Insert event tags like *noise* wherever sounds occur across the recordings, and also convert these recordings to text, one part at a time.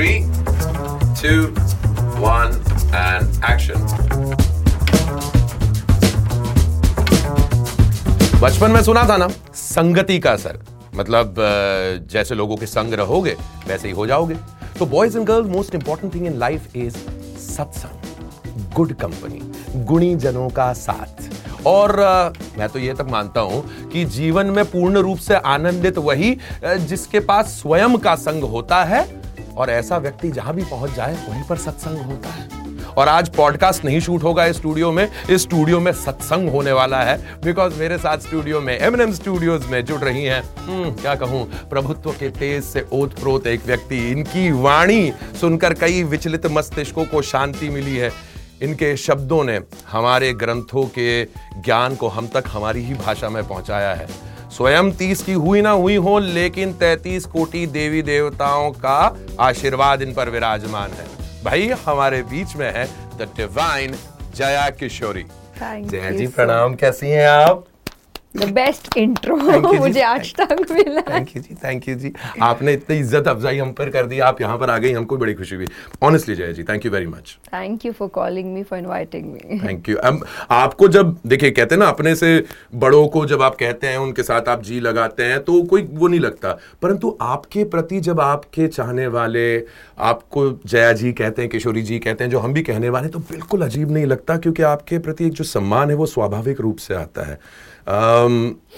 Three, two, one, and action. बचपन में सुना था ना संगति का असर। मतलब जैसे लोगों के संग रहोगे वैसे ही हो जाओगे। तो boys and girls most important thing in life is सत्संग गुड कंपनी गुणी जनों का साथ। और अ, मैं तो ये तक मानता हूँ कि जीवन में पूर्ण रूप से आनंदित वही जिसके पास स्वयं का संग होता है और ऐसा व्यक्ति जहाँ भी पहुँच जाए वहीं पर सत्संग होता है। और आज पॉडकास्ट नहीं शूट होगा इस स्टूडियो में इस स्टूडियो में सत्संग होने वाला है बिकॉज़ मेरे साथ स्टूडियो में एम स्टूडियोज में जुड़ रही हैं। हम्म, क्या कहूँ? प्रभुत्व के तेज से ओत प्रोत एक व्यक्ति इनकी वाणी सुनकर कई विचलित मस्तिष्कों को शांति मिली है। इनके शब्दों ने हमारे ग्रंथों के ज्ञान को हम तक हमारी ही भाषा में पहुँचाया है। स्वयं तीस की हुई ना हुई हो लेकिन तैतीस कोटि देवी देवताओं का आशीर्वाद इन पर विराजमान है। भाई हमारे बीच में है द डिवाइन जया किशोरी। जय जया जी प्रणाम कैसी हैं आप? द बेस्ट इंट्रो मुझे आज तक मिला thank you ji. Thank you ji. आपने इतनी इज़्ज़त अफजाई हम पर कर दी आप यहाँ पर आ गई हमको बड़ी खुशी हुई. Honestly Jaya ji thank you very much thank you for calling me for inviting me thank you आपको जब देखिए कहते हैं ना अपने से बड़ों को जब आप कहते हैं उनके साथ आप जी लगाते हैं तो कोई वो नहीं लगता. परंतु आपके प्रति जब आपके चाहने वाले आपको जया जी कहते हैं किशोरी जी कहते हैं जो हम भी कहने वाले तो बिल्कुल अजीब नहीं लगता क्योंकि आपके प्रति एक जो सम्मान है वो स्वाभाविक रूप से आता है.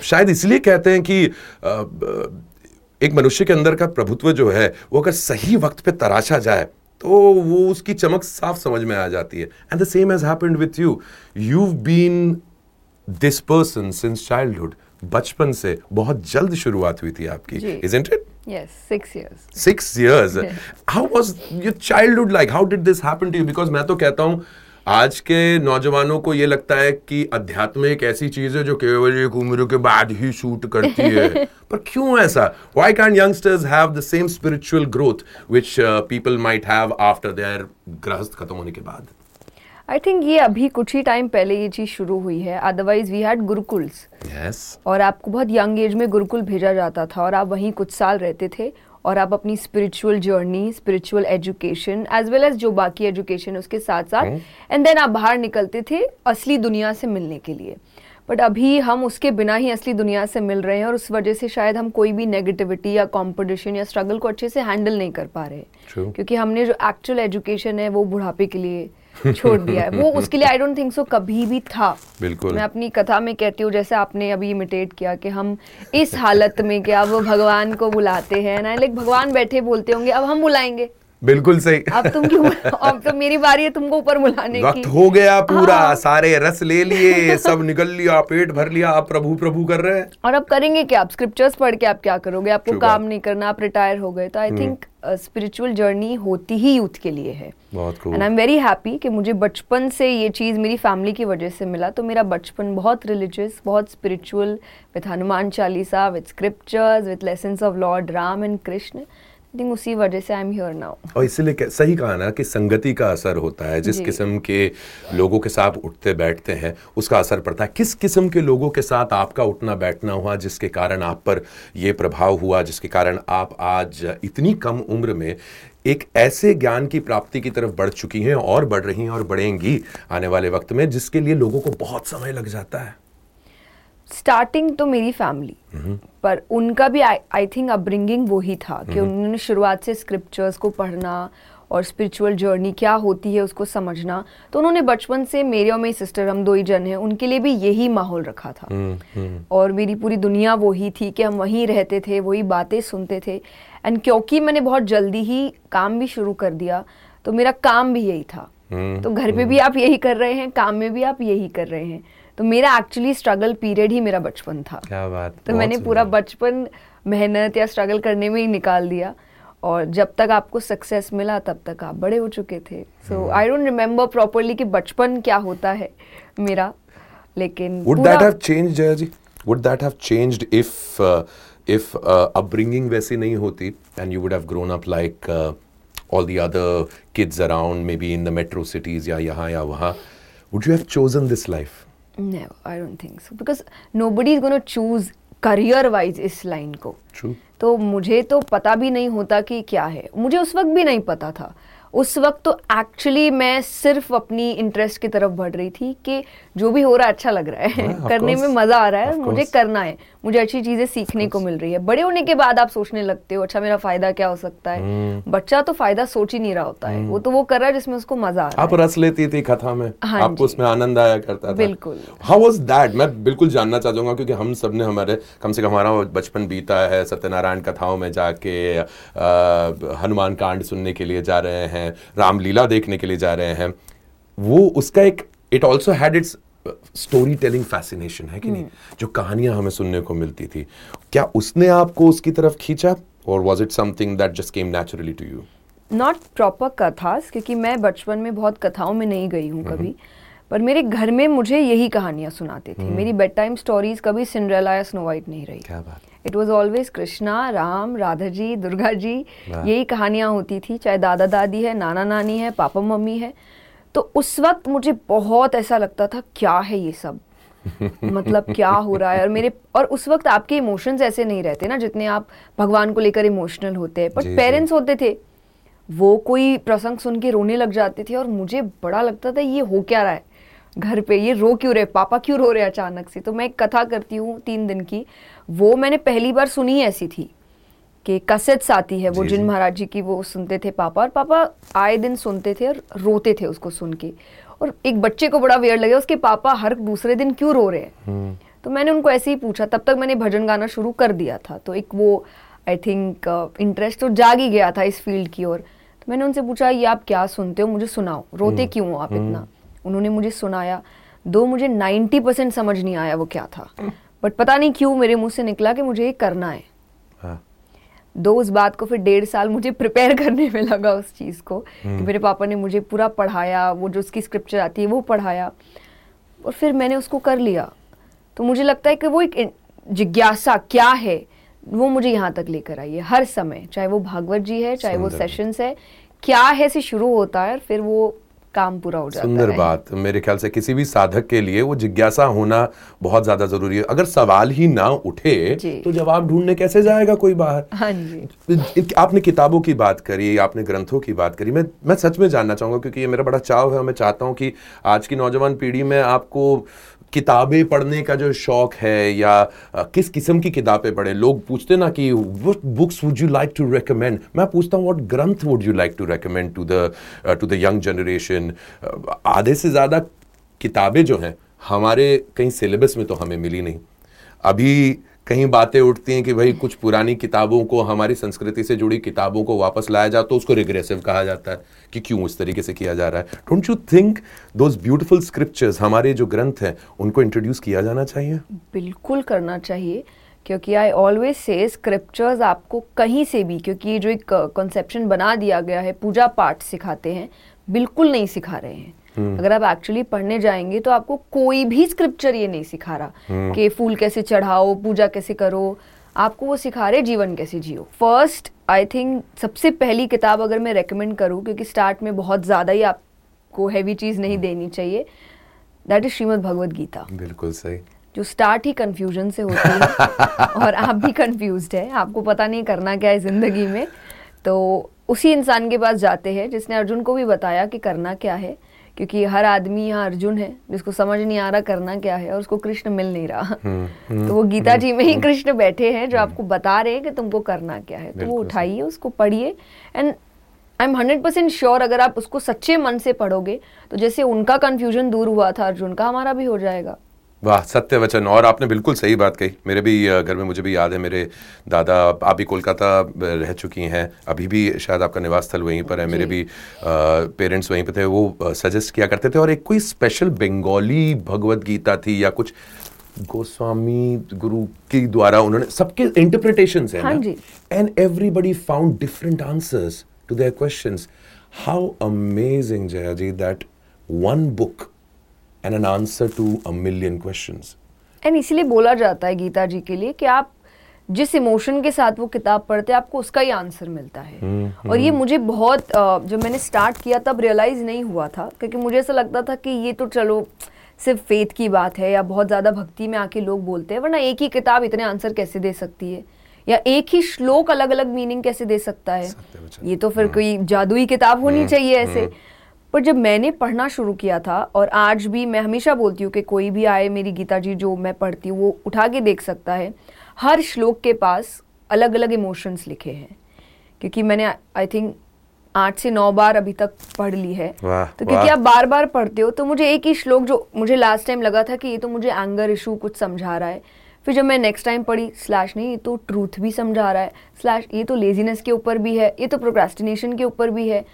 शायद इसलिए कहते हैं कि ब- एक मनुष्य के अंदर का प्रभुत्व जो है वो अगर सही वक्त पे तराशा जाए तो वो उसकी चमक साफ़ समझ में आ जाती है। And the same has happened with you you been this person since childhood बचपन से बहुत जल्द शुरुआत हुई थी आपकी is isn't it yes six years six years? How was your childhood like? How did this happen to you? Because मैं तो कहता हूँ आज के नौजवानों को ये लगता है कि अध्यात्म एक ऐसी चीज़ है जो केवल एक उम्र के बाद ही शूट करती है। *laughs* पर क्यों ऐसा? Can't youngsters have the same spiritual growth which uh, people might have after their गृहस्थ खत्म होने के बाद आई थिंक ये अभी कुछ ही टाइम पहले ये चीज़ शुरू हुई है। Otherwise we had gurukuls. Yes. और आपको बहुत यंग एज में गुरुकुल भेजा जाता था और आप वहीं कुछ साल रहते थे। और आप अपनी spiritual journey spiritual education as well as जो बाकी एजुकेशन उसके साथ साथ एंड देन आप बाहर निकलते थे असली दुनिया से मिलने के लिए। बट अभी हम उसके बिना ही असली दुनिया से मिल रहे हैं और उस वजह से शायद हम कोई भी नेगेटिविटी या कंपटीशन या स्ट्रगल को अच्छे से हैंडल नहीं कर पा रहे। True. क्योंकि हमने जो एक्चुअल एजुकेशन है वो बुढ़ापे के लिए *laughs* छोड़ दिया है। वो उसके लिए आई डोंट थिंक सो कभी भी था। बिल्कुल। मैं अपनी कथा में कहती हूँ जैसे आपने अभी इमिटेट किया कि हम इस हालत में क्या अब भगवान को बुलाते हैं ना? लाइक भगवान बैठे बोलते होंगे अब हम बुलाएँगे। बिल्कुल सही। अब तुम क्यों *laughs* अब तो मेरी बारी है तुमको ऊपर बुलाने की। वक्त हो गया पूरा हाँ। सारे रस ले लिए सब निकल लिया पेट भर लिया आप प्रभु प्रभु कर रहे हैं। और अब करेंगे क्या? आप स्क्रिप्चर्स पढ़ के आप क्या करोगे? आपको काम। नहीं करना आप रिटायर हो गए। तो आई थिंक स्पिरिचुअल जर्नी होती ही यूथ के लिए है। बहुत and I am very happy कि मुझे बचपन से ये चीज़ मेरी फैमिली की वजह से मिला। तो मेरा बचपन बहुत रिलीजियस बहुत spiritual with Hanuman Chalisa with scriptures with lessons of lord Ram and Krishna think उसी वजह से आई एम हियर नाउ और इसीलिए सही कहा ना कि संगति का असर होता है जिस किस्म के लोगों के साथ उठते बैठते हैं उसका असर पड़ता है। किस किस्म के लोगों के साथ आपका उठना बैठना हुआ जिसके कारण आप पर ये प्रभाव हुआ जिसके कारण आप आज इतनी कम उम्र में एक ऐसे ज्ञान की प्राप्ति की तरफ़ बढ़ चुकी हैं और बढ़ रही हैं और बढ़ेंगी आने वाले वक्त में जिसके लिए लोगों को बहुत समय लग जाता है। स्टार्टिंग तो मेरी फैमिली पर उनका भी आई थिंक अपब्रिंगिंग वो ही था कि उन्होंने शुरुआत से स्क्रिप्चर्स को पढ़ना और स्पिरिचुअल जर्नी क्या होती है उसको समझना तो उन्होंने बचपन से मेरे और मेरी सिस्टर हम दो ही जन हैं उनके लिए भी यही माहौल रखा था। और मेरी पूरी दुनिया वही थी कि हम वहीं रहते थे वही बातें सुनते थे। एंड क्योंकि मैंने बहुत जल्दी ही काम भी शुरू कर दिया तो मेरा काम भी यही था। तो घर पे भी आप यही कर रहे हैं काम में भी आप यही कर रहे हैं। तो मेरा एक्चुअली स्ट्रगल पीरियड ही मेरा बचपन था। क्या बात तो मैंने पूरा बचपन मेहनत या स्ट्रगल करने में ही निकाल दिया और जब तक आपको सक्सेस मिला तब तक आप बड़े हो चुके थे। So I don't remember properly कि बचपन क्या होता है मेरा लेकिन would that have changed if if upbringing वैसी नहीं होती and you would have grown up like all the other kids around maybe in the metro cities या यहाँ या वहाँ? Would you have chosen this life No, I don't think so. Because nobody is going to choose career wise इस line को True. तो मुझे तो पता भी नहीं होता कि क्या है मुझे उस वक्त भी नहीं पता था उस वक्त तो एक्चुअली मैं सिर्फ़ अपनी इंटरेस्ट की तरफ़ बढ़ रही थी कि जो भी हो रहा है अच्छा लग रहा है। हाँ, करने में मज़ा आ रहा है मुझे करना है मुझे अच्छी चीज़ें सीखने को मिल रही है। बड़े होने के बाद आप सोचने लगते हो अच्छा मेरा फ़ायदा क्या हो सकता है? हम्म। बच्चा तो फ़ायदा सोच ही नहीं रहा होता है। वो तो वो कर रहा है जिसमें उसको मज़ा आ रहा आप रस लेती थी कथा में। हाँ आपको उसमें आनंद आया करता था। बिल्कुल। हाउ वाज दैट मैं बिल्कुल जानना चाहूँगा क्योंकि हम सबने हमारे कम से कम हमारा बचपन बीता है सत्यनारायण कथाओं में जाके हनुमान कांड सुनने के लिए जा रहे हैं। रामलीला देखने के लिए जा रहे हैं वो उसका एक it also had its storytelling fascination है कि नहीं? जो कहानियाँ हमें सुनने को मिलती थी। क्या उसने आपको उसकी तरफ़ खींचा? और was it something that just came naturally to you not proper kathas क्योंकि मैं बचपन में बहुत कथाओं में नहीं गई हूँ कभी। पर मेरे घर में मुझे यही कहानियाँ सुनाते थे। मेरी बेड टाइम स्टोरीज कभी सिंड्रेला या स्नो वाइट नहीं रही। क्या बात। It was always Krishna Ram Radha ji Durga ji यही कहानियाँ होती थी। चाहे दादा दादी है नाना नानी है पापा मम्मी है। तो उस वक्त मुझे बहुत ऐसा लगता था क्या है ये सब? *laughs* मतलब क्या हो रहा है? और मेरे और उस वक्त आपके इमोशंस ऐसे नहीं रहते ना जितने आप भगवान को लेकर इमोशनल होते। हैं बट पेरेंट्स होते थे। वो कोई प्रसंग सुन के रोने लग जाते थे और मुझे बड़ा लगता था ये हो क्या रहा है? घर पे ये रो क्यों रहे? पापा क्यों रो रहे अचानक से? तो मैं एक कथा करती हूँ तीन दिन की। वो मैंने पहली बार सुनी ही ऐसी थी कि कसेट्स आती है वो जी, जिन महाराज जी की वो सुनते थे पापा और पापा आए दिन सुनते थे और रोते थे उसको सुन के। और एक बच्चे को बड़ा वेयर लगे उसके पापा हर दूसरे दिन क्यों रो रहे हैं? तो मैंने उनको ऐसे ही पूछा तब तक मैंने भजन गाना शुरू कर दिया था। तो एक वो आई थिंक इंटरेस्ट तो जाग ही गया था इस फ़ील्ड की ओर। तो मैंने उनसे पूछा ये आप क्या सुनते हो? मुझे सुनाओ। रोते क्यों हो आप इतना? उन्होंने मुझे सुनाया। दो मुझे 90 परसेंट समझ नहीं आया वो क्या था। बट पता नहीं क्यों मेरे मुँह से निकला कि मुझे ये करना है। हाँ। दो उस बात को फिर डेढ़ साल मुझे प्रिपेयर करने में लगा उस चीज़ को कि मेरे पापा ने मुझे पूरा पढ़ाया वो जो उसकी स्क्रिप्चर आती है वो पढ़ाया। और फिर मैंने उसको कर लिया। तो मुझे लगता है कि वो एक जिज्ञासा क्या है वो मुझे यहाँ तक लेकर आई है हर समय। चाहे वो भागवत जी है चाहे वो सेशंस है क्या है से शुरू होता है और फिर वो काम पूरा हो जाता सुंदर है। बात। मेरे ख्याल से किसी भी साधक के लिए वो जिज्ञासा होना बहुत ज़्यादा ज़रूरी है। अगर सवाल ही ना उठे तो जवाब ढूँढने कैसे जाएगा कोई बाहर? हाँ जी। आपने किताबों की बात करी आपने ग्रंथों की बात करी। मैं मैं सच में जानना चाहूँगा क्योंकि ये मेरा बड़ा चाव है और मैं चाहता हूँ कि आज की नौजवान पीढ़ी में आपको किताबें पढ़ने का जो शौक है या किस किस्म की किताबें पढ़े? लोग पूछते ना कि what books would you like to recommend मैं पूछता हूँ what granth would you like to recommend to the to the young generation आधे से ज़्यादा किताबें जो हैं, हमारे कहीं सिलेबस में तो हमें मिली नहीं। अभी कहीं बातें उठती हैं कि भाई कुछ पुरानी किताबों को, हमारी संस्कृति से जुड़ी किताबों को वापस लाया जाए तो उसको रिग्रेसिव कहा जाता है कि क्यों उस तरीके से किया जा रहा है। Don't you think those beautiful scriptures हमारे जो ग्रंथ हैं, उनको इंट्रोड्यूस किया जाना चाहिए? बिल्कुल करना चाहिए, क्योंकि आई ऑलवेज से स्क्रिप्चर्स आपको कहीं से भी, क्योंकि ये जो एक कॉन्सेप्शन बना दिया गया है, पूजा पाठ सिखाते हैं, बिल्कुल नहीं सिखा रहे हैं। अगर आप एक्चुअली पढ़ने जाएँगे तो आपको कोई भी स्क्रिप्चर ये नहीं सिखा रहा कि फूल कैसे चढ़ाओ पूजा कैसे करो। आपको वो सिखा रहे जीवन कैसे जियो। फ़र्स्ट आई थिंक सबसे पहली किताब अगर मैं रेकमेंड करूँ क्योंकि स्टार्ट में बहुत ज़्यादा ही आपको हैवी चीज़ नहीं देनी चाहिए दैट इज़ श्रीमद भगवद गीता। बिल्कुल सही। जो स्टार्ट ही कंफ्यूजन से होती है *laughs* और आप भी कंफ्यूज्ड है आपको पता नहीं करना क्या है ज़िंदगी में। तो उसी इंसान के पास जाते हैं जिसने अर्जुन को भी बताया कि करना क्या है। क्योंकि हर आदमी यहाँ अर्जुन है जिसको समझ नहीं आ रहा करना क्या है और उसको कृष्ण मिल नहीं रहा। *laughs* तो वो गीता जी में ही कृष्ण बैठे हैं जो आपको बता रहे हैं कि तुमको करना क्या है। तो वो उठाइए उसको पढ़िए। And I am hundred percent sure अगर आप उसको सच्चे मन से पढ़ोगे तो जैसे उनका कन्फ्यूज़न दूर हुआ था अर्जुन का हमारा भी हो जाएगा। वाह सत्य वचन और आपने बिल्कुल सही बात कही। मेरे भी घर में मुझे भी याद है मेरे दादा आप भी कोलकाता रह चुकी हैं। अभी भी शायद आपका निवास स्थल वहीं पर है। मेरे भी पेरेंट्स वहीं पर थे। वो सजेस्ट किया करते थे। और एक कोई स्पेशल बंगाली भगवत गीता थी या कुछ गोस्वामी गुरु के द्वारा उन्होंने सबके इंटरप्रिटेशन है। And everybody found different answers to their questions how amazing Jaya ji that one book and an answer to a million questions. And इसीलिए बोला जाता है गीता जी के लिए कि आप जिस इमोशन के साथ वो किताब पढ़ते हैं आपको उसका ही आंसर मिलता है। और ये मुझे बहुत जब मैंने स्टार्ट किया तब रियलाइज़ नहीं हुआ था क्योंकि मुझे ऐसा लगता था कि ये तो चलो सिर्फ़ फेथ की बात है या बहुत ज़्यादा भक्ति में आके लोग बोलते हैं वरना एक ही किताब इतने आंसर कैसे दे सकती है? या एक ही श्लोक अलग अलग मीनिंग कैसे दे सकता है? ये तो फिर कोई जादुई किताब होनी चाहिए ऐसे। पर जब मैंने पढ़ना शुरू किया था और आज भी मैं हमेशा बोलती हूँ कि कोई भी आए मेरी गीता जी जो मैं पढ़ती हूँ वो उठा के देख सकता है। हर श्लोक के पास अलग अलग इमोशंस लिखे हैं। क्योंकि मैंने आई थिंक आठ से नौ बार अभी तक पढ़ ली है। तो क्योंकि आप बार बार पढ़ते हो तो मुझे एक ही श्लोक जो मुझे लास्ट टाइम लगा था कि ये तो मुझे एंगर इशू कुछ समझा रहा है। फिर जब मैं नेक्स्ट टाइम पढ़ी स्लैश नहीं ये तो ट्रूथ भी समझा रहा है। स्लैश ये तो लेजीनेस के ऊपर भी है ये तो प्रोक्रेस्टिनेशन के ऊपर भी है।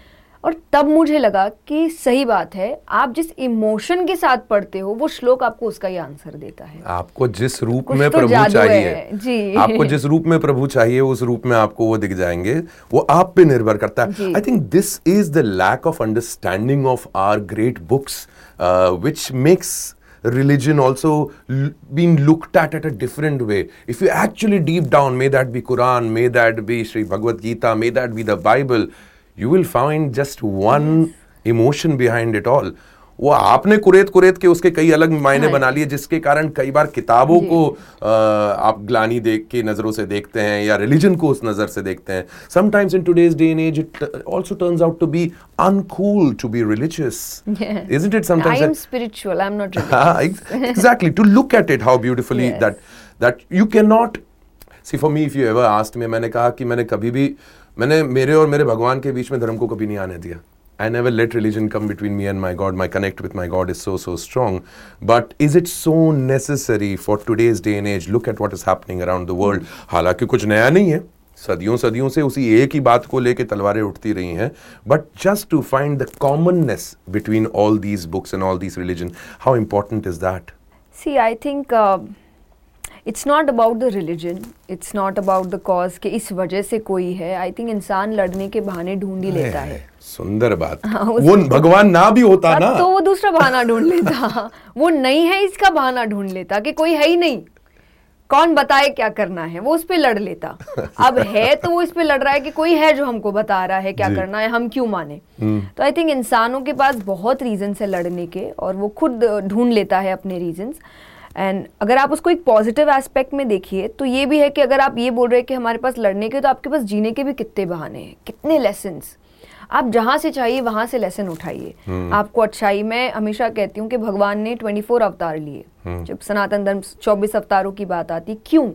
और तब मुझे लगा कि सही बात है आप जिस इमोशन के साथ पढ़ते हो वो श्लोक आपको उसका ही आंसर देता है। आपको जिस रूप में तो प्रभु चाहिए जी। आपको जिस रूप में प्रभु चाहिए उस रूप में आपको वो दिख जाएँगे वो आप पे निर्भर करता है। I think this is the lack of understanding of our great books which makes religion also being looked at at a different way. If you actually deep down, may that be Quran, may that be Sri Bhagavad Gita, may that be the Bible, you will find just one emotion behind it all वो आपने कुरेत कुरेत के उसके कई अलग मायने हाँ। बना लिए जिसके कारण कई बार किताबों को आ, आप ग्लानी देख के नज़रों से देखते हैं या रिलीजन को उस नज़र से देखते हैं। Sometimes in today's day in age it also turns out to be uncool to be religious isn't it sometimes I am spiritual I am not exactly to look at it how beautifully that that you can not see for me if you ever asked me मैंने कहा कि मैंने कभी भी मैंने मेरे और मेरे भगवान के बीच में धर्म को कभी नहीं आने दिया। I never let religion come between me and my God my connect with my God is so so strong but is it so necessary for today's day an age look at what is happening around the world हालाँकि कुछ नया नहीं है। सदियों सदियों से उसी एक ही बात को लेकर तलवारें उठती रही हैं। But just to find the commonness between all these books and all these religion how important is that see I think it's not about the religion it's not about the cause कि इस वजह से कोई है। I think इंसान लड़ने के बहाने ढूंढ ही लेता है सुंदर बात। हाँ, वो भगवान ना भी होता ना। तो वो दूसरा बहाना ढूंढ लेता। वो नहीं है इसका बहाना ढूंढ लेता कि कोई है ही नहीं। कौन बताए क्या करना है? वो उस पर लड़ लेता। अब है तो वो इस पे लड़ रहा है कि कोई है जो हमको बता रहा है क्या करना है हम क्यों माने? हम्म। तो आई थिंक इंसानों के पास बहुत रीजन है लड़ने के और वो खुद ढूंढ लेता है अपने रीजंस एंड अगर आप उसको एक पॉजिटिव एस्पेक्ट में देखिए तो ये भी है कि अगर आप ये बोल रहे हैं कि हमारे पास लड़ने के तो आपके पास जीने के भी कितने बहाने हैं कितने लेसन आप जहाँ से चाहिए वहाँ से लेसन उठाइए। hmm. आपको अच्छाई मैं हमेशा कहती हूँ कि भगवान ने 24 अवतार लिए। hmm. जब सनातन धर्म 24 अवतारों की बात आती क्यों?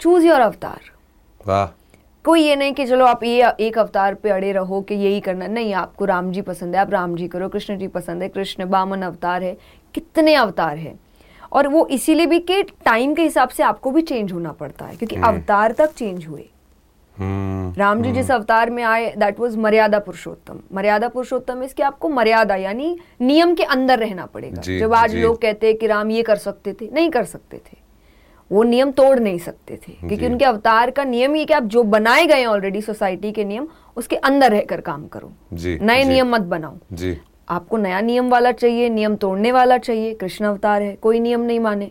चूज़ योर अवतार वाह। कोई ये नहीं कि चलो आप ये एक अवतार पे अड़े रहो कि यही करना। नहीं आपको राम जी पसंद है आप राम जी करो कृष्ण जी पसंद है कृष्ण बामन अवतार है कितने अवतार है? और वो इसीलिए भी कि टाइम के हिसाब से आपको भी चेंज होना पड़ता है क्योंकि हम्म। अवतार तक चेंज हुए। हम्म, राम जी जिस हम्म। अवतार में आए दैट वाज मर्यादा पुरुषोत्तम। मर्यादा पुरुषोत्तम इसके आपको मर्यादा यानी नियम के अंदर रहना पड़ेगा। जब आज लोग कहते हैं कि राम ये कर सकते थे नहीं कर सकते थे। वो नियम तोड़ नहीं सकते थे क्योंकि उनके अवतार का नियम ये कि आप जो बनाए गए ऑलरेडी सोसाइटी के नियम उसके अंदर रहकर काम करो। नए नियम मत बनाओ। आपको नया नियम वाला चाहिए नियम तोड़ने वाला चाहिए कृष्ण अवतार है कोई नियम नहीं माने।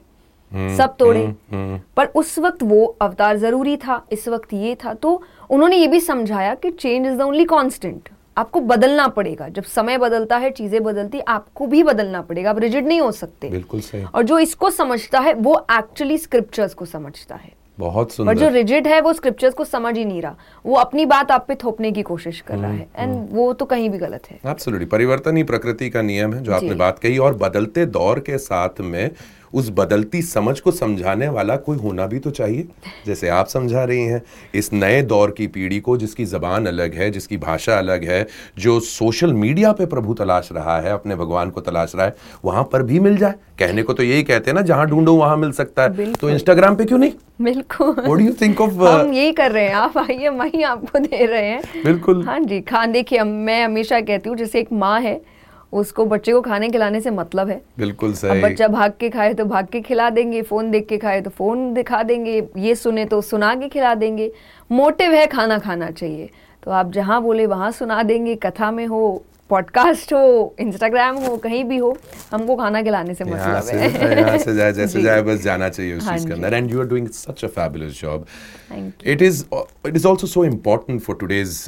हम्म, सब तोड़े। हम्म, हम्म। पर उस वक्त वो अवतार ज़रूरी था इस वक्त ये था। तो उन्होंने ये भी समझाया कि change is the only constant आपको बदलना पड़ेगा। जब समय बदलता है चीज़ें बदलती आपको भी बदलना पड़ेगा। आप रिजिड नहीं हो सकते। बिल्कुल सही। और जो इसको समझता है वो एक्चुअली स्क्रिप्चर्स को समझता है। बहुत सुंदर। जो रिजिड है वो स्क्रिप्चर्स को समझ ही नहीं रहा। वो अपनी बात आप पे थोपने की कोशिश कर रहा है। And hmm, hmm. वो तो कहीं भी गलत है। एब्सोल्युटली परिवर्तन ही प्रकृति का नियम है जो आपने बात कही और बदलते दौर के साथ में उस बदलती समझ को समझाने वाला कोई होना भी तो चाहिए। जैसे आप समझा रही हैं इस नए दौर की पीढ़ी को जिसकी जबान अलग है जिसकी भाषा अलग है जो सोशल मीडिया पे प्रभु तलाश रहा है अपने भगवान को तलाश रहा है वहाँ पर भी मिल जाए। कहने को तो यही कहते हैं ना जहाँ ढूंढो वहाँ मिल सकता है। तो इंस्टाग्राम पे क्यों नहीं? बिल्कुल। यू थिंक ऑफ़ हम यही कर रहे हैं आप आइए हम ही आपको दे रहे हैं। बिल्कुल। हाँ जी खान देखिए मैं हमेशा कहती हूँ जैसे एक माँ है उसको बच्चे को खाने खिलाने से मतलब है। बिल्कुल सही। अब बच्चा भाग के खाए तो भाग के खिला देंगे फ़ोन देख के खाए तो फ़ोन दिखा देंगे ये सुने तो सुना के खिला देंगे। मोटिव है खाना खाना चाहिए। तो आप जहाँ बोले वहाँ सुना देंगे कथा में हो पॉडकास्ट हो इंस्टाग्राम हो कहीं भी हो हमको खाना खिलाने से मतलब है। *laughs* से जाए जैसे जाए बस जाना चाहिए उस चीज़ के हाँ अंदर। And you are doing such a fabulous job it is it is also so important for today's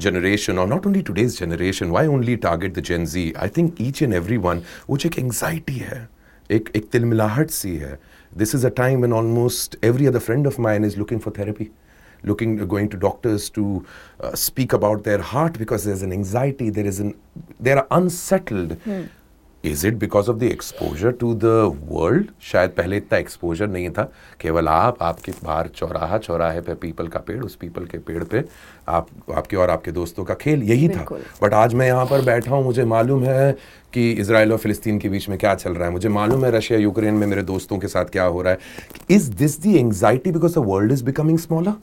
generation और not only today's generation why only target the Gen Z I think each and everyone which एक anxiety है एक एक तिलमिलाहट सी है this is a time when almost every other friend of mine is looking for therapy looking going to doctors to uh, speak about their heart because there's an anxiety there is an they are unsettled. Is it because of the exposure to the world शायद पहले इतना exposure नहीं था। केवल आप आपके बाहर चौराहा चौराहे पे पीपल का पेड़ उस पीपल के पेड़ पे आप आपके और आपके दोस्तों का खेल यही था। बट आज मैं यहाँ पर बैठा हूँ मुझे मालूम है कि इसराइल और फिलिस्तीन के बीच में क्या चल रहा है। मुझे मालूम है रशिया यूक्रेन में मेरे दोस्तों के साथ क्या हो रहा है। Is this the anxiety because the world is becoming smaller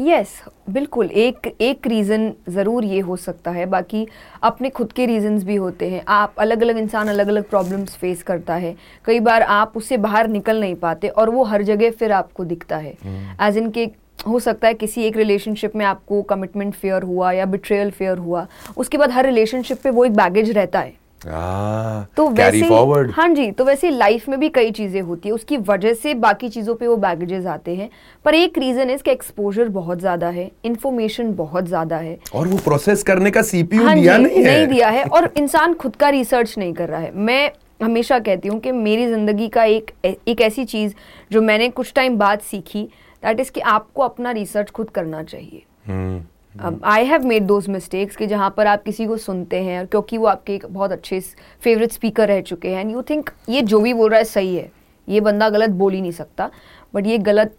yes yes, बिल्कुल। एक एक रीज़न ज़रूर ये हो सकता है। बाकी अपने खुद के रीजंस भी होते हैं। आप अलग अलग इंसान अलग अलग प्रॉब्लम्स फेस करता है। कई बार आप उससे बाहर निकल नहीं पाते और वो हर जगह फिर आपको दिखता है। एज इन के हो सकता है किसी एक रिलेशनशिप में आपको कमिटमेंट फेयर हुआ या बिट्रेयल फेयर हुआ। उसके बाद हर रिलेशनशिप पे वो एक बैगेज रहता है। तो कैरी वैसे हाँ जी तो वैसे लाइफ में भी कई चीज़ें होती है उसकी वजह से बाकी चीज़ों पे वो बैगेजेस आते हैं। पर एक रीजन है इसका एक्सपोजर बहुत ज़्यादा है इन्फॉर्मेशन बहुत ज़्यादा है। और वो प्रोसेस करने का सीपीयू हाँ दिया नहीं है। नहीं दिया है और इंसान खुद का रिसर्च नहीं कर रहा है। मैं हमेशा कहती हूँ कि मेरी ज़िंदगी का एक एक ऐसी चीज़ जो मैंने कुछ टाइम बाद सीखी दैट इज़ कि आपको अपना रिसर्च खुद करना चाहिए। हम्म। I have made those mistakes कि जहाँ पर आप किसी को सुनते हैं और क्योंकि वो आपके एक बहुत अच्छे फेवरेट स्पीकर रह चुके हैं एंड यू थिंक ये जो भी बोल रहा है सही है। ये बंदा गलत बोल ही नहीं सकता बट ये गलत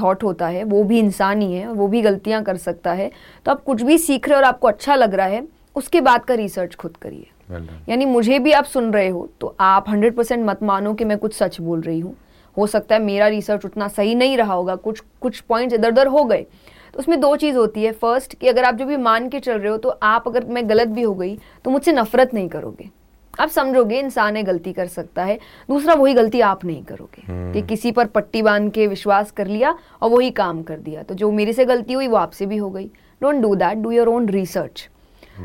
थॉट होता है वो भी इंसान ही है वो भी गलतियाँ कर सकता है। तो आप कुछ भी सीख रहे हो और आपको अच्छा लग रहा है उसके बाद का रिसर्च खुद करिए। Well यानी मुझे भी आप सुन रहे हो तो आप हंड्रेड परसेंट मत मानो कि मैं कुछ सच बोल रही हूँ। हो सकता है मेरा रिसर्च उतना सही नहीं रहा होगा कुछ कुछ पॉइंट्स इधर उधर हो गए तो उसमें दो चीज़ होती है। फ़र्स्ट कि अगर आप जो भी मान के चल रहे हो तो आप अगर मैं गलत भी हो गई तो मुझसे नफरत नहीं करोगे। आप समझोगे इंसान है गलती कर सकता है। दूसरा वही गलती आप नहीं करोगे। कि किसी पर पट्टी बाँध के विश्वास कर लिया और वही काम कर दिया। तो जो मेरे से गलती हुई वो आपसे भी हो गई। Don't do that do your own research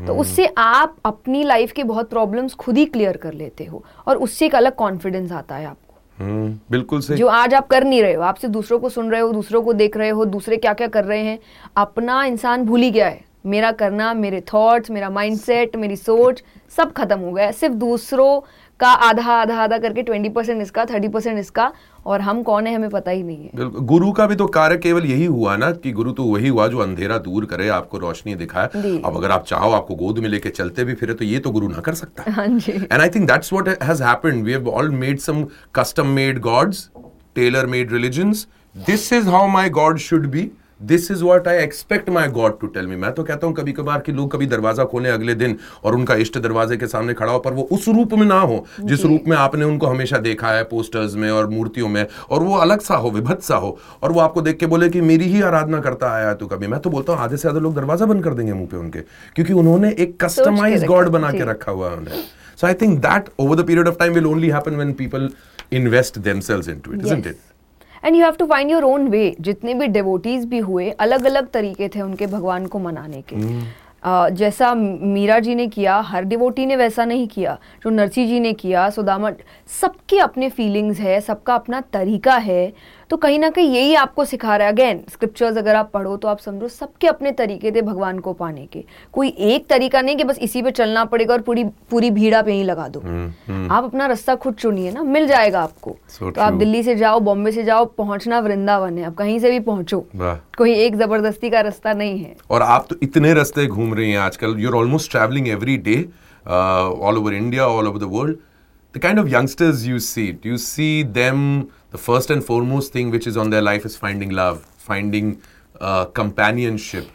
तो उससे आप अपनी लाइफ के बहुत प्रॉब्लम्स खुद ही क्लियर कर लेते हो और उससे एक अलग कॉन्फिडेंस आता है आपको। हम्म बिल्कुल सही। जो आज आप कर नहीं रहे हो, आपसे दूसरों को सुन रहे हो, दूसरों को देख रहे हो, दूसरे क्या क्या कर रहे हैं, अपना इंसान भूल ही गया है। मेरा करना, मेरे थॉट्स मेरा माइंडसेट मेरी सोच सब खत्म हो गया है। सिर्फ़ दूसरों का आधा आधा आधा करके ट्वेंटी परसेंट इसका थर्टी परसेंट इसका और हम कौन है हमें पता ही नहीं है। गुरु का भी तो कार्य केवल यही हुआ ना कि गुरु तो वही हुआ जो अंधेरा दूर करे आपको रोशनी दिखाए। अब अगर आप चाहो आपको गोद में लेके चलते भी फिरे तो ये तो गुरु ना कर सकता। हाँ जी। And I think that's what has happened. We have all made some custom made gods, tailor made religions. This is how my God should This is what I expect my God to tell me. मैं तो कहता हूँ कभी कभार कि लोग कभी दरवाज़ा खोलें अगले दिन और उनका इष्ट दरवाजे के सामने खड़ा हो पर वो उस रूप में ना हो जिस रूप में आपने उनको हमेशा देखा है पोस्टर्स में और मूर्तियों में और वो अलग सा हो विभत्स सा हो और वो आपको देख के बोले कि मेरी ही आराधना करता आया तू कभी। मैं तो बोलता हूँ आधे से आधे लोग दरवाज़ा बंद कर देंगे मुँह पे उनके क्योंकि उन्होंने एक कस्टमाइज गॉड बना के रखा हुआ है उन्हें। So I think that over the period of time will only happen when people invest themselves into it, isn't it? And you have to find your own way जितने भी डिवोटीज भी हुए अलग अलग तरीके थे उनके भगवान को मनाने के। अ, जैसा मीरा जी ने किया हर डिवोटी ने वैसा नहीं किया। जो नरसी जी ने किया सुदामा सबके अपने फीलिंग्स है सबका अपना तरीका है। तो कहीं ना कहीं यही आपको सिखा रहा है। अगेन स्क्रिप्चर्स अगर आप पढ़ो तो आप समझो सबके अपने तरीके थे भगवान को पाने के। कोई एक तरीका नहीं कि बस इसी पे चलना पड़ेगा और पूरी पूरी भीड़ आप यहीं लगा दो। आप अपना रास्ता खुद चुनिए ना मिल जाएगा आपको। So तो आप दिल्ली से जाओ बॉम्बे से जाओ पहुँचना वृंदावन है। आप कहीं से भी पहुंचो कोई एक ज़बरदस्ती का रास्ता नहीं है। और आप तो इतने रास्ते घूम रही हैं आजकल। You are almost travelling every day all over India all over the world the kind of youngsters you see you see them the first and foremost thing which is on their life is finding love finding companionship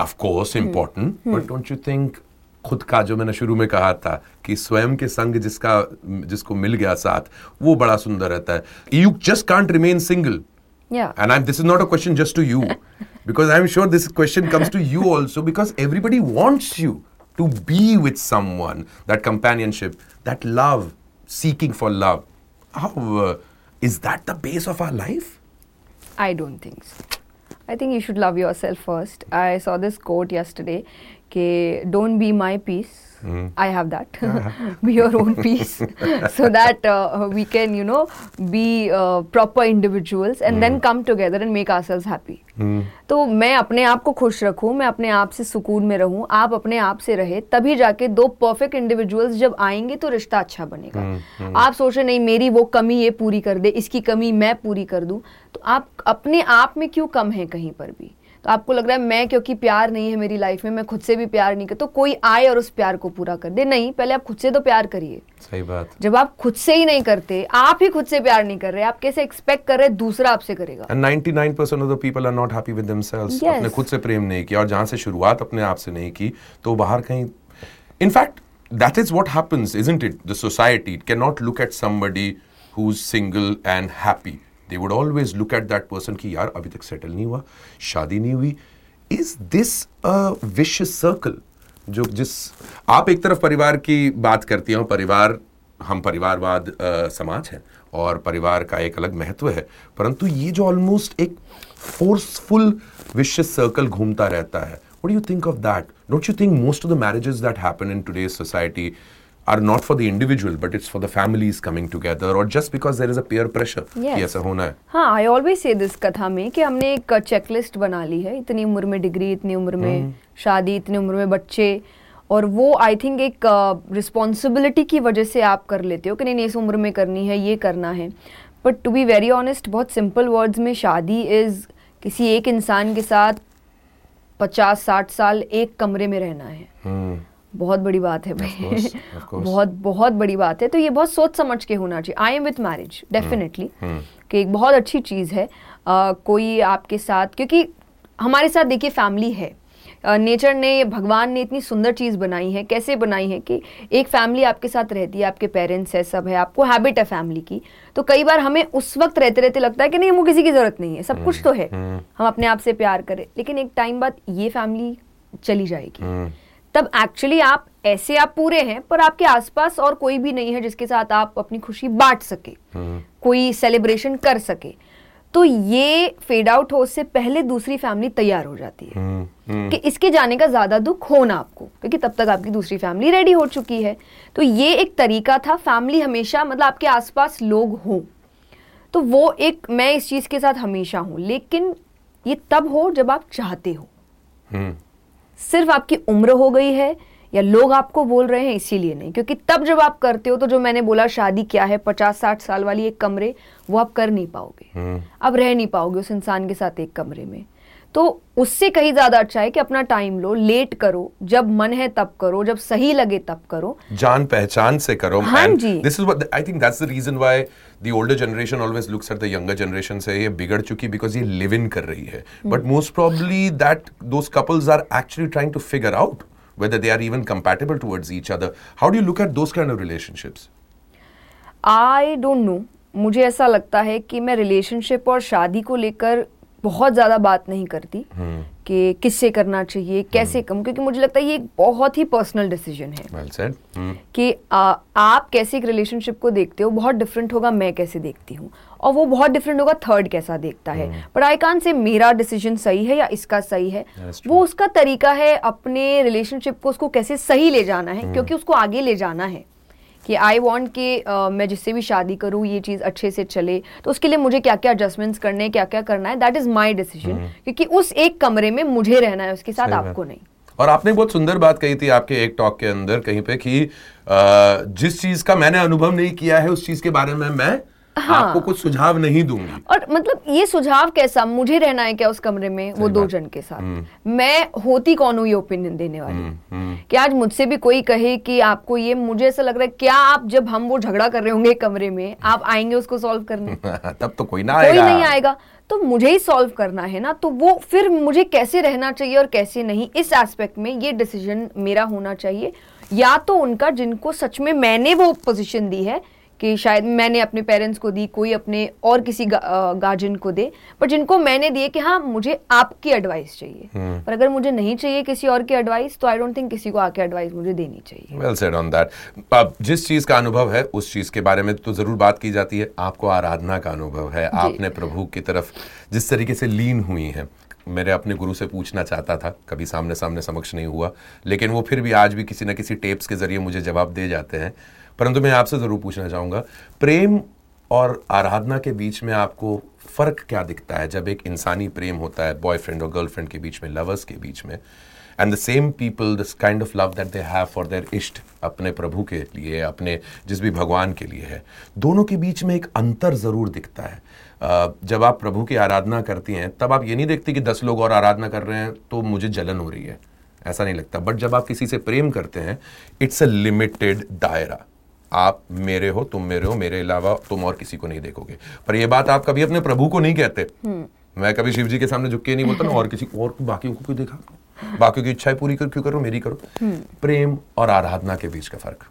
of course important but don't you think खुद का जो मैंने शुरू में कहा था कि स्वयं के संग जिसका जिसको मिल गया साथ वो बड़ा सुंदर रहता है you just can't remain single या And I'm, this is not a question just to you, because I'm sure this question comes to you also, because everybody wants you to be with someone, that companionship, that love, seeking for love. How uh, Is that the base of our life? I don't think so. I think you should love yourself first. I saw this quote yesterday, don't be my peace, Mm. I have that. *laughs* be your own peace, *laughs* so that uh, we can, you know, be uh, proper individuals and mm. then come together and make ourselves happy. Mm. तो मैं अपने आप को खुश रखूँ मैं अपने आप से सुकून में रहूँ आप अपने आप से रहे तभी जाके दो परफेक्ट इंडिविजुअल्स जब आएँगे तो रिश्ता अच्छा बनेगा आप सोच नहीं मेरी वो कमी ये पूरी कर दे इसकी कमी मैं पूरी कर दूँ तो आप अपने आप में क्यों कम है कहीं पर भी आपको लग रहा है मैं क्योंकि प्यार नहीं है मेरी लाइफ में मैं खुद से भी प्यार नहीं कर तो कोई आए और उस प्यार को पूरा कर दे। नहीं पहले आप खुद से तो प्यार करिए। सही बात। जब आप खुद से ही नहीं करते आप ही खुद से प्यार नहीं कर रहे आप कैसे एक्सपेक्ट कर रहे दूसरा आपसे करेगा? And 99% of the people are not happy with themselves. अपने खुद से प्रेम नहीं किया और जहाँ से शुरुआत अपने आप से नहीं की तो बाहर कहीं in fact that is what happens isn't it the society can not look at somebody who is single and happy they would always look at that person कि यार, अभी तक सेटल नहीं हुआ, शादी नहीं हुई। इज़ दिस विशियस सर्कल जो जिस, आप एक तरफ़ परिवार की बात करती हैं, परिवार, हम परिवारवाद समाज है, और परिवार का एक अलग महत्व है, परंतु ये जो ऑलमोस्ट एक फोर्सफुल विशियस सर्कल घूमता रहता है, what you think of that that? You think most of the marriages that happen in today's society are not for the individual but it's for the families coming together or just because there is a peer pressure. कि Yes. ऐसा होना है। हाँ I always say this कथा में कि हमने एक चेकलिस्ट बना ली है इतनी उम्र में डिग्री इतनी उम्र में शादी इतनी उम्र में बच्चे और वो आई थिंक एक रिस्पॉन्सिबिलिटी uh, की वजह से आप कर लेते हो कि नहीं इस उम्र में करनी है ये करना है। But to be very honest बहुत सिंपल वर्ड्स में शादी इज़ किसी एक इंसान के साथ पचास साठ साल एक कमरे में रहना है। हम्म। बहुत बड़ी बात है भाई. बहुत बहुत बड़ी बात है। तो ये बहुत सोच समझ के होना चाहिए। I am with marriage definitely कि एक बहुत अच्छी चीज़ है। अ, कोई आपके साथ क्योंकि हमारे साथ देखिए फैमिली है। नेचर ने भगवान ने इतनी सुंदर चीज़ बनाई है कैसे बनाई है कि एक फैमिली आपके साथ रहती है आपके पेरेंट्स है सब है आपको हैबिट है फैमिली की। तो कई बार हमें उस वक्त रहते रहते लगता है कि नहीं हमको किसी की ज़रूरत नहीं है। सब कुछ तो है। हम अपने आप से प्यार करें। लेकिन एक टाइम बाद ये फैमिली चली जाएगी। तब एक्चुअली आप ऐसे आप पूरे हैं पर आपके आसपास और कोई भी नहीं है जिसके साथ आप अपनी खुशी बांट सके कोई सेलिब्रेशन कर सके। तो ये फेड आउट हो से पहले दूसरी फैमिली तैयार हो जाती है। हम्म, हम्म, कि इसके जाने का ज़्यादा दुख हो ना आपको क्योंकि तब तक आपकी दूसरी फैमिली रेडी हो चुकी है। तो ये एक तरीका था फैमिली हमेशा मतलब आपके आसपास लोग हों। तो वो एक मैं इस चीज़ के साथ हमेशा हूँ लेकिन ये तब हो जब आप चाहते हो। हम्म, सिर्फ़ आपकी उम्र हो गई है या लोग आपको बोल रहे हैं इसीलिए नहीं। क्योंकि तब जब आप करते हो तो जो मैंने बोला शादी क्या है पचास साठ साल वाली एक कमरे वो आप कर नहीं पाओगे। हम्म, आप रह नहीं पाओगे उस इंसान के साथ एक कमरे में। तो उससे कहीं ज़्यादा अच्छा है कि अपना टाइम लो लेट करो जब मन है तब करो जब सही लगे तब करो। जान पहचान से करो हाँ जी। This is I think that's the reason why the older generation always looks at the younger generation से ये बिगड़ चुकी बिकॉज़ ये लिव इन कर रही है but most probably that those couples are actually trying to figure out whether they are even compatible towards each other. How do you look at those kind of relationships? I don't know मुझे ऐसा लगता है कि मैं relationship और शादी को लेकर बहुत ज़्यादा बात नहीं करती। कि किससे करना चाहिए कैसे कम क्योंकि मुझे लगता है ये एक बहुत ही पर्सनल डिसीज़न है। Well said Hmm. कि आ, आप कैसे एक रिलेशनशिप को देखते हो बहुत डिफरेंट होगा मैं कैसे देखती हूँ। और वो बहुत डिफरेंट होगा थर्ड कैसा देखता है। बट आई कान से मेरा डिसीज़न सही है या इसका सही है। वो उसका तरीका है अपने रिलेशनशिप को उसको कैसे सही ले जाना है क्योंकि उसको आगे ले जाना है। कि आई वॉन्ट कि मैं जिससे भी शादी करूँ ये चीज़ अच्छे से चले तो उसके लिए मुझे क्या क्या एडजस्टमेंट्स करने हैं क्या क्या करना है दैट इज़ माई डिसीज़न क्योंकि उस एक कमरे में मुझे रहना है उसके साथ आपको नहीं। और आपने बहुत सुंदर बात कही थी आपके एक टॉक के अंदर कहीं पे कि जिस चीज़ का मैंने अनुभव नहीं किया है उस चीज़ के बारे में मैं हाँ। आपको कुछ सुझाव नहीं दूँगी। और मतलब ये सुझाव कैसा मुझे रहना है क्या उस कमरे में वो दो जन के साथ। मैं होती कौन हूँ ये ओपिनियन देने वाली? कि आज मुझसे भी कोई कहे कि आपको ये मुझे ऐसा लग रहा है क्या आप जब हम वो झगड़ा कर रहे होंगे कमरे में आप आएँगे उसको सॉल्व करने? *laughs* तब तो कोई ना कोई नहीं आएगा। तो मुझे ही सॉल्व करना है ना तो वो फिर मुझे कैसे रहना चाहिए और कैसे नहीं? इस एस्पेक्ट में ये डिसीज़न मेरा होना चाहिए। या तो उनका जिनको सच में मैंने वो पोजीशन दी है कि शायद मैंने अपने पेरेंट्स को दी कोई अपने और किसी गार्जियन को दे। पर जिनको मैंने दिए कि हाँ मुझे आपकी एडवाइस चाहिए। हम्म। पर अगर मुझे नहीं चाहिए किसी और की एडवाइस तो आई डोंट थिंक किसी को आके एडवाइस मुझे देनी चाहिए। वेल सेड ऑन दैट अब जिस चीज़ का अनुभव है उस चीज़ के बारे में तो ज़रूर बात की जाती है। आपको आराधना का अनुभव है। आपने प्रभु की तरफ़ जिस तरीके से लीन हुई है मेरे अपने गुरु से पूछना चाहता था कभी सामने सामने समक्ष नहीं हुआ लेकिन वो फिर भी आज भी किसी न किसी टेप्स के ज़रिए मुझे जवाब दे जाते हैं। परंतु मैं आपसे ज़रूर पूछना चाहूँगा, प्रेम और आराधना के बीच में आपको फ़र्क क्या दिखता है? जब एक इंसानी प्रेम होता है बॉयफ्रेंड और गर्लफ्रेंड के बीच में लवर्स के बीच में and the same people this kind of love that they have for their ishta, अपने प्रभु के लिए, अपने जिस भी भगवान के लिए है, दोनों के बीच में एक अंतर ज़रूर दिखता है। जब आप प्रभु की आराधना करती हैं, तब आप ये नहीं देखती कि दस लोग और आराधना कर रहे हैं तो मुझे जलन हो रही है। ऐसा नहीं लगता। बट जब आप किसी से प्रेम करते हैं इट्स अ लिमिटेड दायरा। आप मेरे हो तुम मेरे हो मेरे अलावा तुम और किसी को नहीं देखोगे। पर यह बात आप कभी अपने प्रभु को नहीं कहते। हम्म। मैं कभी शिव जी के सामने झुक के नहीं बोलता ना और किसी और बाकी को क्यों देखा बाकी की इच्छाएँ पूरी कर क्यों करो मेरी करो। हम्म। प्रेम और आराधना के बीच का फ़र्क।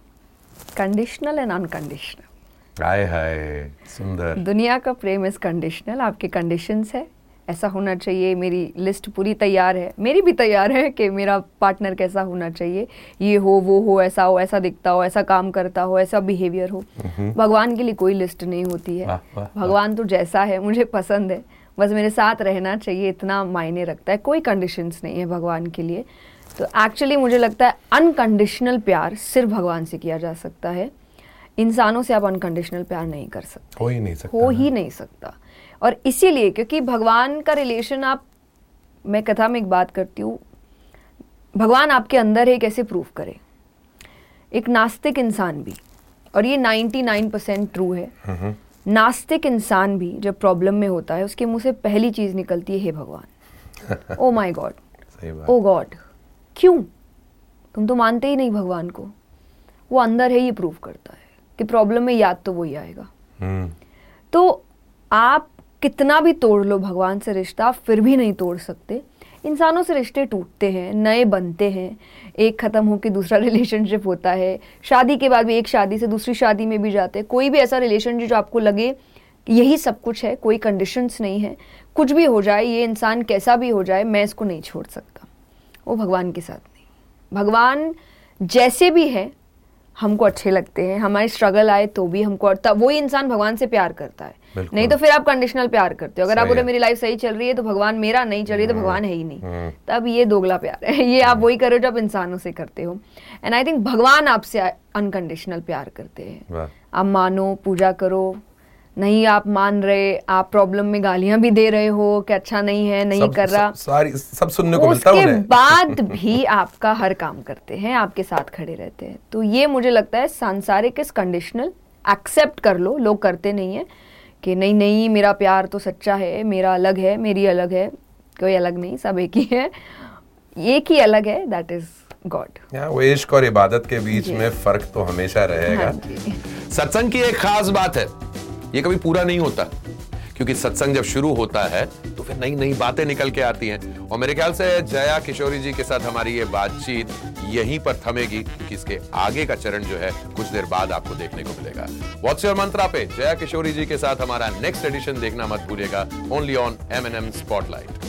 कंडीशनल एंड अनकंडीशनल हाय हाय सुंदर। दुनिया का प्रेम इज़ कंडीशनल आपके कंडीशंस है। ऐसा होना चाहिए मेरी लिस्ट पूरी तैयार है। मेरी भी तैयार है कि मेरा पार्टनर कैसा होना चाहिए। ये हो वो हो ऐसा हो ऐसा दिखता हो ऐसा काम करता हो ऐसा बिहेवियर हो। भगवान के लिए कोई लिस्ट नहीं होती है। भगवान तो जैसा है मुझे पसंद है। बस मेरे साथ रहना चाहिए इतना मायने रखता है। कोई कंडीशंस नहीं है भगवान के लिए। तो एक्चुअली मुझे लगता है अनकंडीशनल प्यार सिर्फ़ भगवान से किया जा सकता है। इंसानों से आप अनकंडीशनल प्यार नहीं कर सकते। हो ही नहीं सकता हो ही नहीं सकता। और इसीलिए क्योंकि भगवान का रिलेशन आप मैं कथा में एक बात करती हूँ भगवान आपके अंदर है कैसे प्रूव करे? एक नास्तिक इंसान भी और ये 99 परसेंट ट्रू है। नास्तिक इंसान भी जब प्रॉब्लम में होता है उसके मुँह से पहली चीज़ निकलती है हे भगवान। Oh my God oh God क्यों? तुम तो मानते ही नहीं भगवान को। वो अंदर है ये प्रूव करता है कि प्रॉब्लम में याद तो वही आएगा। हम्म। तो आप कितना भी तोड़ लो, भगवान से रिश्ता फिर भी नहीं तोड़ सकते। इंसानों से रिश्ते टूटते हैं, नए बनते हैं। एक ख़त्म हो होकर दूसरा *laughs* रिलेशनशिप होता है। शादी के बाद भी एक शादी से दूसरी शादी में भी जाते हैं। कोई भी ऐसा रिलेशनशिप जो आपको लगे, यही सब कुछ है, कोई कंडीशंस नहीं है। कुछ भी हो जाए, ये इंसान कैसा भी हो जाए, मैं इसको नहीं छोड़ सकता। वो भगवान के साथ नहीं। भगवान जैसे भी है, हमको अच्छे लगते हैं। हमारे स्ट्रगल आए तो भी हमको तब वही इंसान भगवान से प्यार करता है। नहीं तो फिर आप कंडीशनल प्यार करते हो। अगर आप बोले मेरी लाइफ सही चल रही है तो भगवान मेरा नहीं चल रही है तो भगवान है ही नहीं। हम्म। तब ये दोगला प्यार है। *laughs* ये आप वही करो जो आप इंसानों से करते हो। एंड आई थिंक भगवान आपसे अनकंडीशनल प्यार करते हैं। आप मानो पूजा करो। नहीं आप मान रहे आप प्रॉब्लम में गालियाँ भी दे रहे हो कि अच्छा नहीं है नहीं सब, कर रहा। सारी सब सुनने को मिलता उसके बाद *laughs* भी आपका हर काम करते हैं आपके साथ खड़े रहते हैं। तो ये मुझे लगता है सांसारिक इस कंडीशनल एक्सेप्ट कर लो लोग करते नहीं है। कि नहीं नहीं मेरा प्यार तो सच्चा है मेरा अलग है मेरी अलग है कोई अलग नहीं सब एक ही है। एक ही अलग है दैट इज़ गॉड वो इश्क और इबादत के बीच में फ़र्क तो हमेशा रहेगा। हाँ सत्संग की एक खास बात है ये कभी पूरा नहीं होता। क्योंकि सत्संग जब शुरू होता है तो फिर नई नई बातें निकल के आती हैं। और मेरे ख्याल से जया किशोरी जी के साथ हमारी ये बातचीत यहीं पर थमेगी, क्योंकि इसके आगे का चरण जो है, कुछ देर बाद आपको देखने को मिलेगा। वॉट्स योर मंत्रा पे? जया किशोरी जी के साथ हमारा नेक्स्ट एडिशन देखना मत भूलिएगा। Only on M N M spotlight